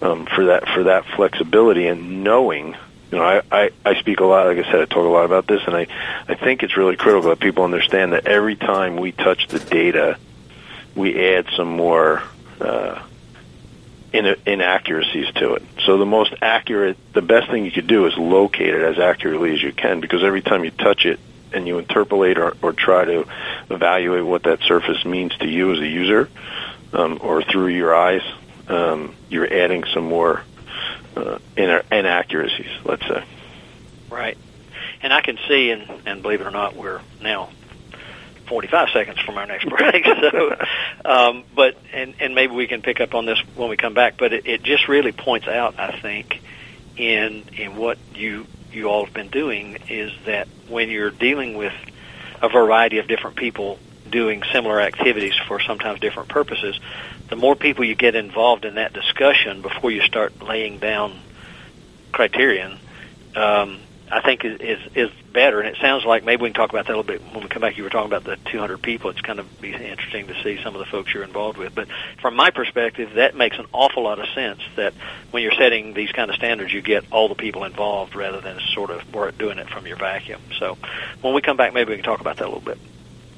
um, for that for that flexibility and knowing you know, I, I, I speak a lot, like I said, I talk a lot about this, and I, I think it's really critical that people understand that every time we touch the data, we add some more uh, in, inaccuracies to it. So the most accurate, the best thing you could do is locate it as accurately as you can, because every time you touch it and you interpolate or, or try to evaluate what that surface means to you as a user, um, or through your eyes, um, you're adding some more uh, in- inaccuracies, let's say. Right. And I can see, and, and believe it or not, we're now 45 seconds from our next break. so, um, but and and maybe we can pick up on this when we come back. But it, it just really points out, I think, in in what you you all have been doing is that when you're dealing with a variety of different people doing similar activities for sometimes different purposes, the more people you get involved in that discussion before you start laying down criterion, um, I think is, is is better. And it sounds like maybe we can talk about that a little bit when we come back. You were talking about the 200 people. It's kind of be interesting to see some of the folks you're involved with. But from my perspective, that makes an awful lot of sense. That when you're setting these kind of standards, you get all the people involved rather than sort of doing it from your vacuum. So when we come back, maybe we can talk about that a little bit.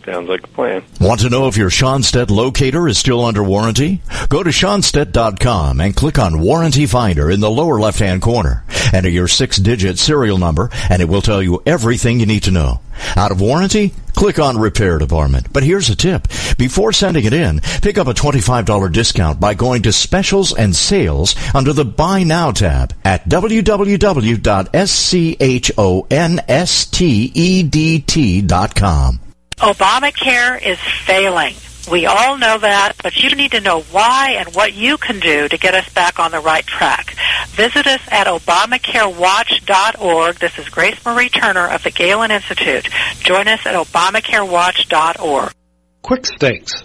Sounds like a plan. Want to know if your Schonstedt locator is still under warranty? Go to Schonstedt.com and click on Warranty Finder in the lower left-hand corner. Enter your six-digit serial number and it will tell you everything you need to know. Out of warranty? Click on Repair Department. But here's a tip. Before sending it in, pick up a $25 discount by going to Specials and Sales under the Buy Now tab at www.schonstedt.com. Obamacare is failing. We all know that, but you need to know why and what you can do to get us back on the right track. Visit us at ObamacareWatch.org. This is Grace Marie Turner of the Galen Institute. Join us at ObamacareWatch.org. Quick Stakes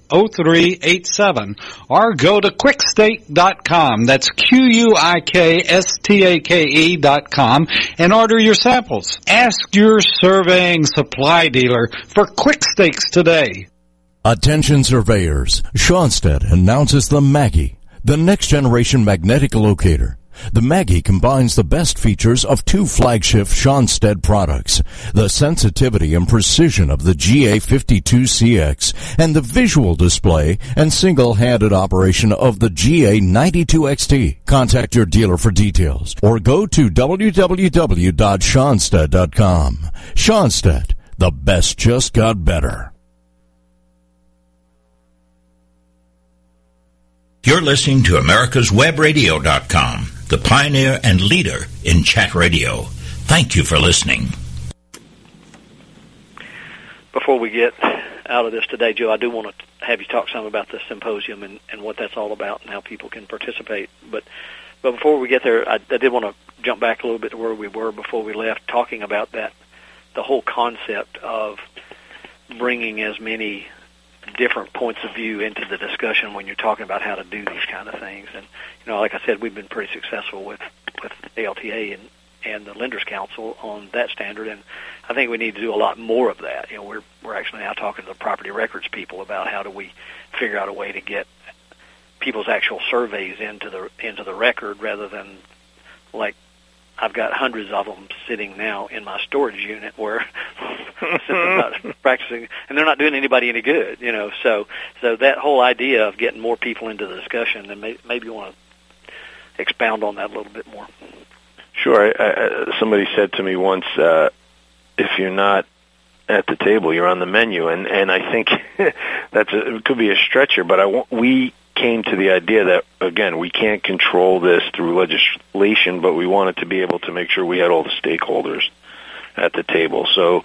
800-438-0387 or go to quikstake.com. That's Q-U-I-K-S-T-A-K-E dot com and order your samples. Ask your surveying supply dealer for quick stakes today. Attention surveyors, Schonstedt announces the Maggie, the next generation magnetic locator. The Maggie combines the best features of two flagship Schonstedt products, the sensitivity and precision of the GA52CX and the visual display and single-handed operation of the GA92XT. Contact your dealer for details or go to www.schonstedt.com. Schonstedt, the best just got better. You're listening to America'sWebRadio.com, the pioneer and leader in chat radio. Thank you for listening. Before we get out of this today, Joe, I do want to have you talk some about the symposium and, and what that's all about and how people can participate. But but before we get there, I, I did want to jump back a little bit to where we were before we left, talking about that the whole concept of bringing as many different points of view into the discussion when you're talking about how to do these kind of things. And you know, like I said, we've been pretty successful with with ALTA and and the Lenders Council on that standard, and I think we need to do a lot more of that. You know, we're we're actually now talking to the property records people about how do we figure out a way to get people's actual surveys into the into the record rather than like I've got hundreds of them sitting now in my storage unit where since I'm not practicing, and they're not doing anybody any good, you know. So, so that whole idea of getting more people into the discussion, and may, maybe you want to expound on that a little bit more. Sure. I, I, somebody said to me once, uh, if you're not at the table, you're on the menu, and and I think that's a, it could be a stretcher, but I we came to the idea that again we can't control this through legislation, but we wanted to be able to make sure we had all the stakeholders at the table. So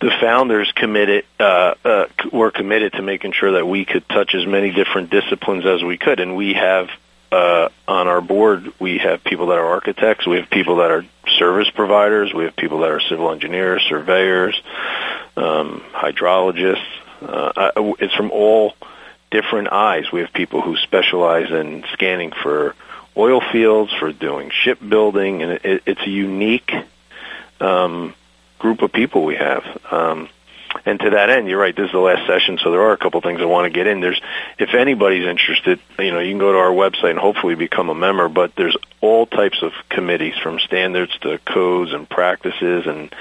the founders committed uh, uh, were committed to making sure that we could touch as many different disciplines as we could, and we have uh, on our board we have people that are architects, we have people that are service providers, we have people that are civil engineers, surveyors, um, hydrologists. Uh, it's from all different eyes. We have people who specialize in scanning for oil fields, for doing shipbuilding, and it, it's a unique um, group of people we have. Um, and to that end, you're right. This is the last session, so there are a couple things I want to get in. There's, if anybody's interested, you know, you can go to our website and hopefully become a member. But there's all types of committees, from standards to codes and practices and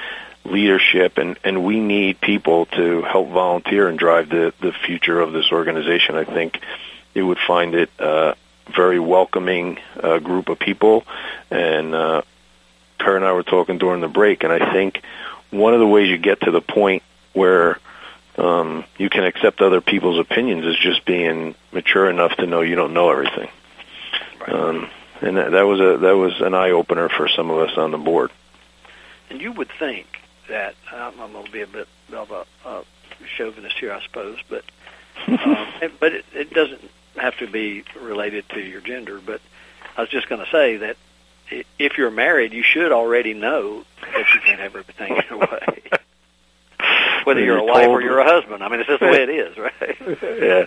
leadership, and and we need people to help volunteer and drive the the future of this organization. I think you would find it a very welcoming uh, group of people, and uh, Curt and I were talking during the break, and I think one of the ways you get to the point where um, you can accept other people's opinions is just being mature enough to know you don't know everything. Right. Um, and that, that was a that was an eye opener for some of us on the board. And you would think that um, I'm going to be a bit of a, a chauvinist here, I suppose, but um, but it, it doesn't have to be related to your gender. But I was just going to say that if you're married, you should already know that you can't have everything your way. Whether you're, you're a wife or you're a husband, I mean, it's just the way it is, right? yeah.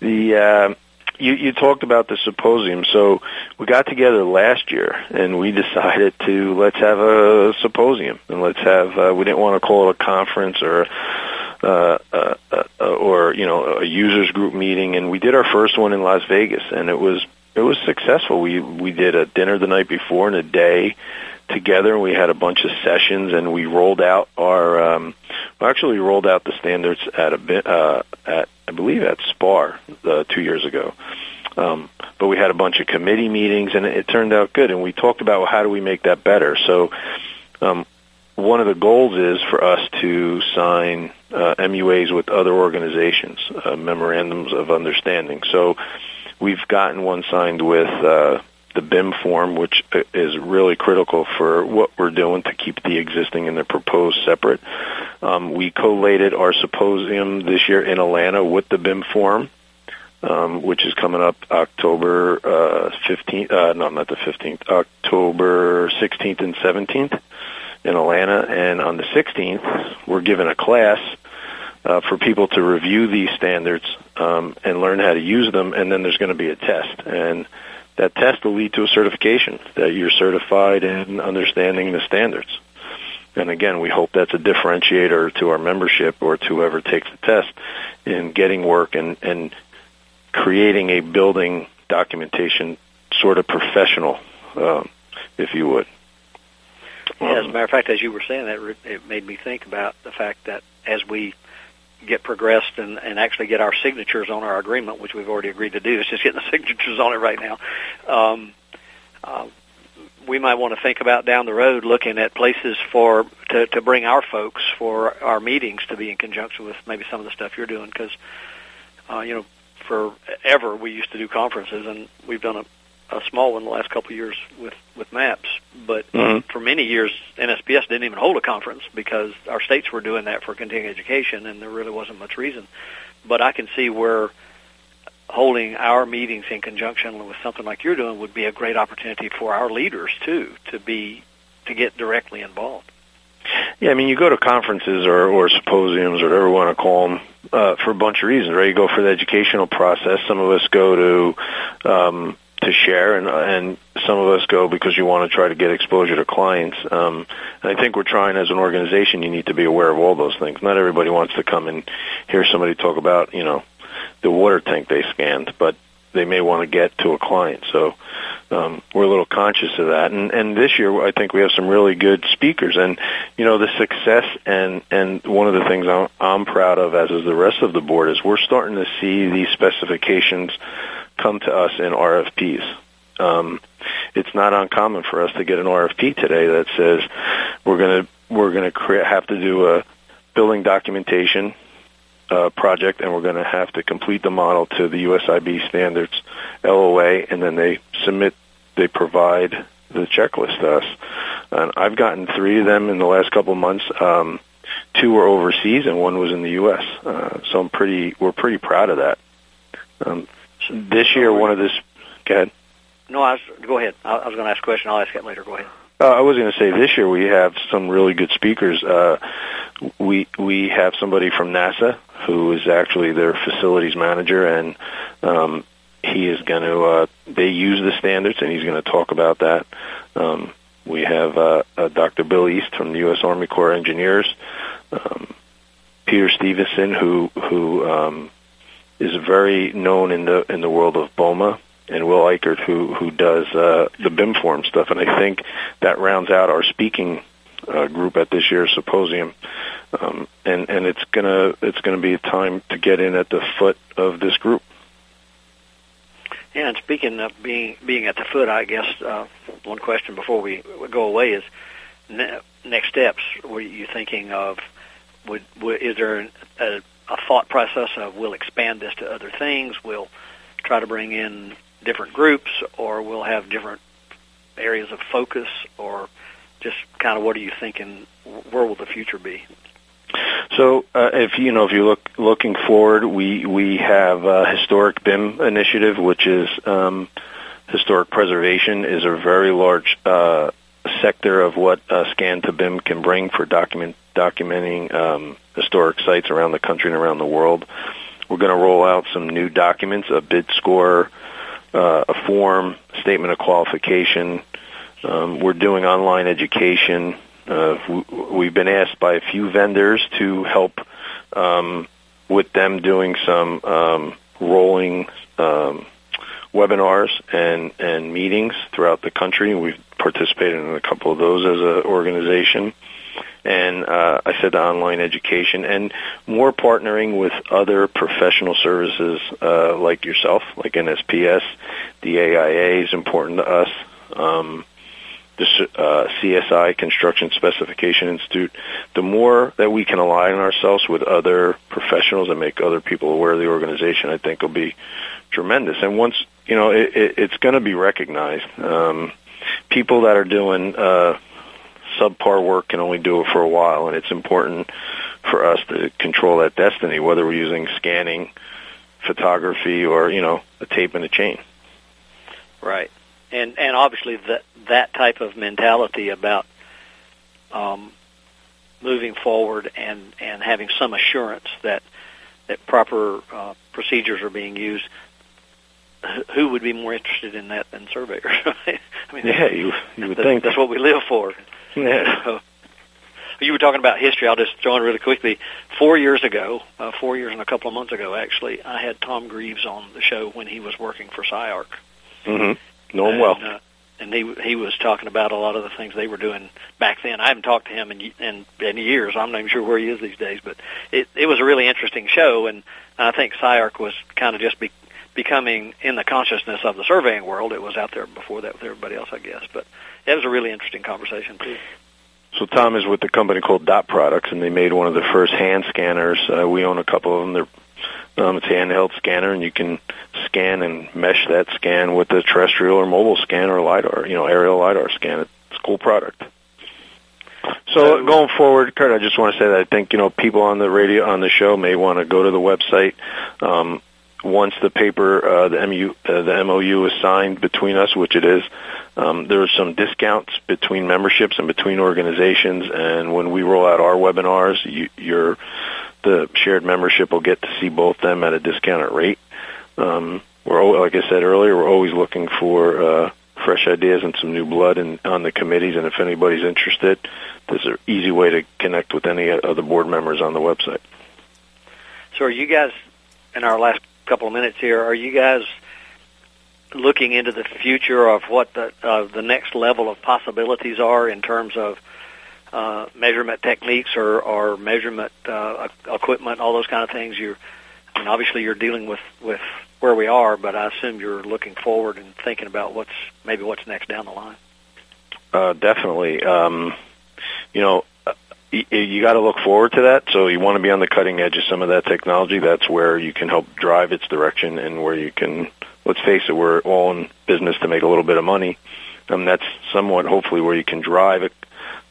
The uh, you, you talked about the symposium. So we got together last year and we decided to let's have a symposium and let's have. Uh, we didn't want to call it a conference or. Uh, uh, uh, or you know a users group meeting, and we did our first one in Las Vegas, and it was it was successful. We we did a dinner the night before and a day together. And we had a bunch of sessions, and we rolled out our. Um, actually rolled out the standards at a bit uh, at I believe at SPAR uh, two years ago. Um, but we had a bunch of committee meetings, and it, it turned out good. And we talked about well, how do we make that better. So, um, one of the goals is for us to sign uh, MUAs with other organizations, uh, memorandums of understanding. So, we've gotten one signed with uh, the BIM form, which is really critical for what we're doing to keep the existing and the proposed separate. Um, we collated our symposium this year in Atlanta with the BIM form, um, which is coming up October uh, 15th, uh, no, not the 15th, October 16th and 17th in Atlanta. And on the 16th, we're giving a class uh, for people to review these standards um, and learn how to use them, and then there's going to be a test. And that test will lead to a certification that you're certified in understanding the standards. and again, we hope that's a differentiator to our membership or to whoever takes the test in getting work and, and creating a building documentation sort of professional, um, if you would. Yeah, as a matter of fact, as you were saying that, it made me think about the fact that as we get progressed and, and actually get our signatures on our agreement, which we've already agreed to do, it's just getting the signatures on it right now. Um, uh, we might want to think about down the road looking at places for to, to bring our folks for our meetings to be in conjunction with maybe some of the stuff you're doing because uh, you know forever we used to do conferences and we've done a a small one the last couple of years with with maps. But Mhm. for many years, NSPS didn't even hold a conference because our states were doing that for continuing education, and there really wasn't much reason. But I can see where holding our meetings in conjunction with something like you're doing would be a great opportunity for our leaders too to be to get directly involved. Yeah, I mean, you go to conferences or, or symposiums or whatever you want to call them uh, for a bunch of reasons, right? You go for the educational process. Some of us go to um, to share, and and some of us go because you want to try to get exposure to clients. Um, and I think we're trying as an organization. You need to be aware of all those things. Not everybody wants to come and hear somebody talk about you know the water tank they scanned, but they may want to get to a client. So um, we're a little conscious of that. And, and this year, I think we have some really good speakers. And you know, the success and and one of the things I'm, I'm proud of, as is the rest of the board, is we're starting to see these specifications come to us in RFPs. Um, it's not uncommon for us to get an RFP today that says we're going to we're going to have to do a building documentation uh, project, and we're going to have to complete the model to the USIB standards LOA, and then they submit, they provide the checklist to us. And I've gotten three of them in the last couple of months. Um, two were overseas, and one was in the U.S. Uh, so I'm pretty, we're pretty proud of that. Um, this year, one of this, go ahead. No, I was, go ahead. I, I was going to ask a question. I'll ask it later. Go ahead. Uh, I was going to say this year we have some really good speakers. Uh, we we have somebody from NASA who is actually their facilities manager, and um, he is going to. Uh, they use the standards, and he's going to talk about that. Um, we have uh, uh, Dr. Bill East from the U.S. Army Corps of Engineers, um, Peter Stevenson, who who um, is very known in the in the world of BOMA, and Will Ikerd, who who does uh, the BIMform stuff, and I think that rounds out our speaking uh, group at this year's symposium. Um, and and it's gonna it's gonna be a time to get in at the foot of this group. And speaking of being being at the foot, I guess uh, one question before we, go away is ne- next steps. Were you thinking of? Would, would is there a, a thought process of we'll expand this to other things? We'll try to bring in different groups, or we'll have different areas of focus, or just kind of what are you thinking? Where will the future be? So, uh, if you know, if you look looking forward, we we have a historic BIM initiative, which is um, historic preservation, is a very large uh, sector of what uh, Scan to BIM can bring for document documenting um, historic sites around the country and around the world. We're going to roll out some new documents, a bid score, uh, a form, statement of qualification. Um, we're doing online education. Uh, we've been asked by a few vendors to help um, with them doing some um, rolling um, webinars and, and meetings throughout the country. We've participated in a couple of those as an organization. And uh, I said the online education and more partnering with other professional services uh, like yourself, like NSPS. The AIA is important to us. Um, the uh, CSI Construction Specification Institute, the more that we can align ourselves with other professionals and make other people aware of the organization, I think will be tremendous. And once you know, it, it, it's going to be recognized. Um, people that are doing uh, subpar work can only do it for a while, and it's important for us to control that destiny, whether we're using scanning, photography, or you know, a tape and a chain. Right, and and obviously that that type of mentality about um, moving forward and and having some assurance that that proper uh, procedures are being used. Who would be more interested in that than surveyors? I mean, Yeah, you you would that- think. that's what we live for. Yeah. You were talking about history. I'll just join really quickly. Four years ago, uh, four years and a couple of months ago, actually, I had Tom Greaves on the show when he was working for SCI-Arc. Mm-hmm. Know him well. And, uh, and he he was talking about a lot of the things they were doing back then. I haven't talked to him in in, in years. I'm not even sure where he is these days. But it it was a really interesting show, and I think SCI-Arc was kind of just be, becoming in the consciousness of the surveying world. It was out there before that with everybody else, I guess. But it was a really interesting conversation too. So Tom is with a company called Dot Products, and they made one of the first hand scanners. Uh, we own a couple of them. They're um, it's a handheld scanner, and you can scan and mesh that scan with a terrestrial or mobile scan or lidar, you know, aerial lidar scan. It's a cool product. So going forward, Curt, I just want to say that I think you know people on the radio on the show may want to go to the website. Um, once the paper, uh, the MU, uh, the MOU is signed between us, which it is, um, there are some discounts between memberships and between organizations. And when we roll out our webinars, you, you're the shared membership will get to see both them at a discounted rate. Um, we're like I said earlier, we're always looking for uh, fresh ideas and some new blood in, on the committees. And if anybody's interested, there's an easy way to connect with any of the board members on the website. So, are you guys in our last couple of minutes here? Are you guys looking into the future of what the uh, the next level of possibilities are in terms of uh, measurement techniques or, or measurement uh, equipment, all those kind of things. You're, I mean, obviously you're dealing with with where we are, but I assume you're looking forward and thinking about what's maybe what's next down the line. Uh, definitely. Um, you know, you, got to look forward to that. So you want to be on the cutting edge of some of that technology. That's where you can help drive its direction, and where you can. Let's face it, we're all in business to make a little bit of money, and that's somewhat hopefully where you can drive it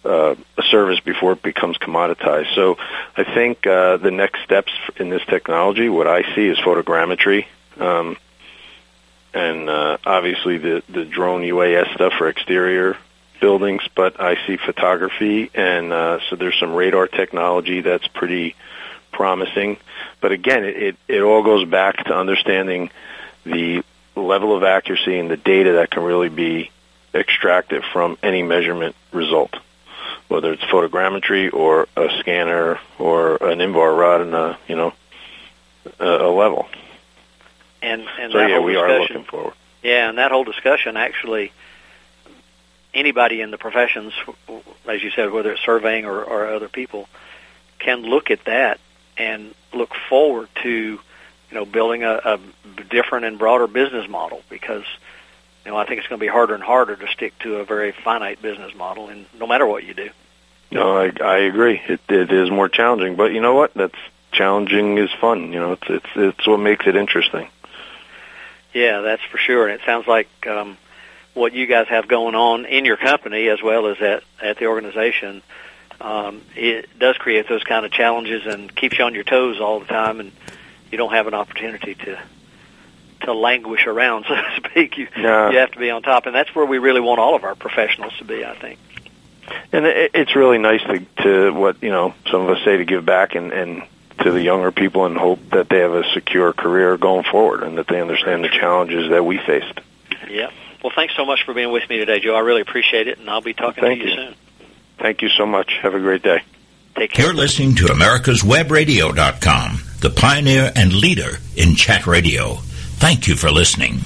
uh, a service before it becomes commoditized. So I think uh, the next steps in this technology, what I see is photogrammetry, um, and uh, obviously the the drone UAS stuff for exterior buildings. But I see photography, and uh, so there's some radar technology that's pretty promising. But again, it, it it all goes back to understanding the level of accuracy and the data that can really be extracted from any measurement result whether it's photogrammetry or a scanner or an INVAR rod and a you know a, a level. And and so yeah, we discussion, are looking forward. Yeah, and that whole discussion actually, anybody in the professions, as you said, whether it's surveying or, or other people, can look at that and look forward to, you know, building a, a different and broader business model because you know, I think it's going to be harder and harder to stick to a very finite business model, and no matter what you do. No, I I agree. It it is more challenging, but you know what? That's challenging is fun. You know, it's it's it's what makes it interesting. Yeah, that's for sure. And it sounds like um, what you guys have going on in your company as well as at at the organization. Um, it does create those kind of challenges and keeps you on your toes all the time, and you don't have an opportunity to to languish around, so to speak. You Yeah. you have to be on top, and that's where we really want all of our professionals to be. I think. And it, it's really nice to to what you know some of us say to give back and and to the younger people and hope that they have a secure career going forward and that they understand the challenges that we faced. Yeah. Well, thanks so much for being with me today, Joe. I really appreciate it, and I'll be talking Thank to you, you. soon. Thank you so much. Have a great day. Take care. You're listening to America'sWebRadio.com, the pioneer and leader in chat radio. Thank you for listening.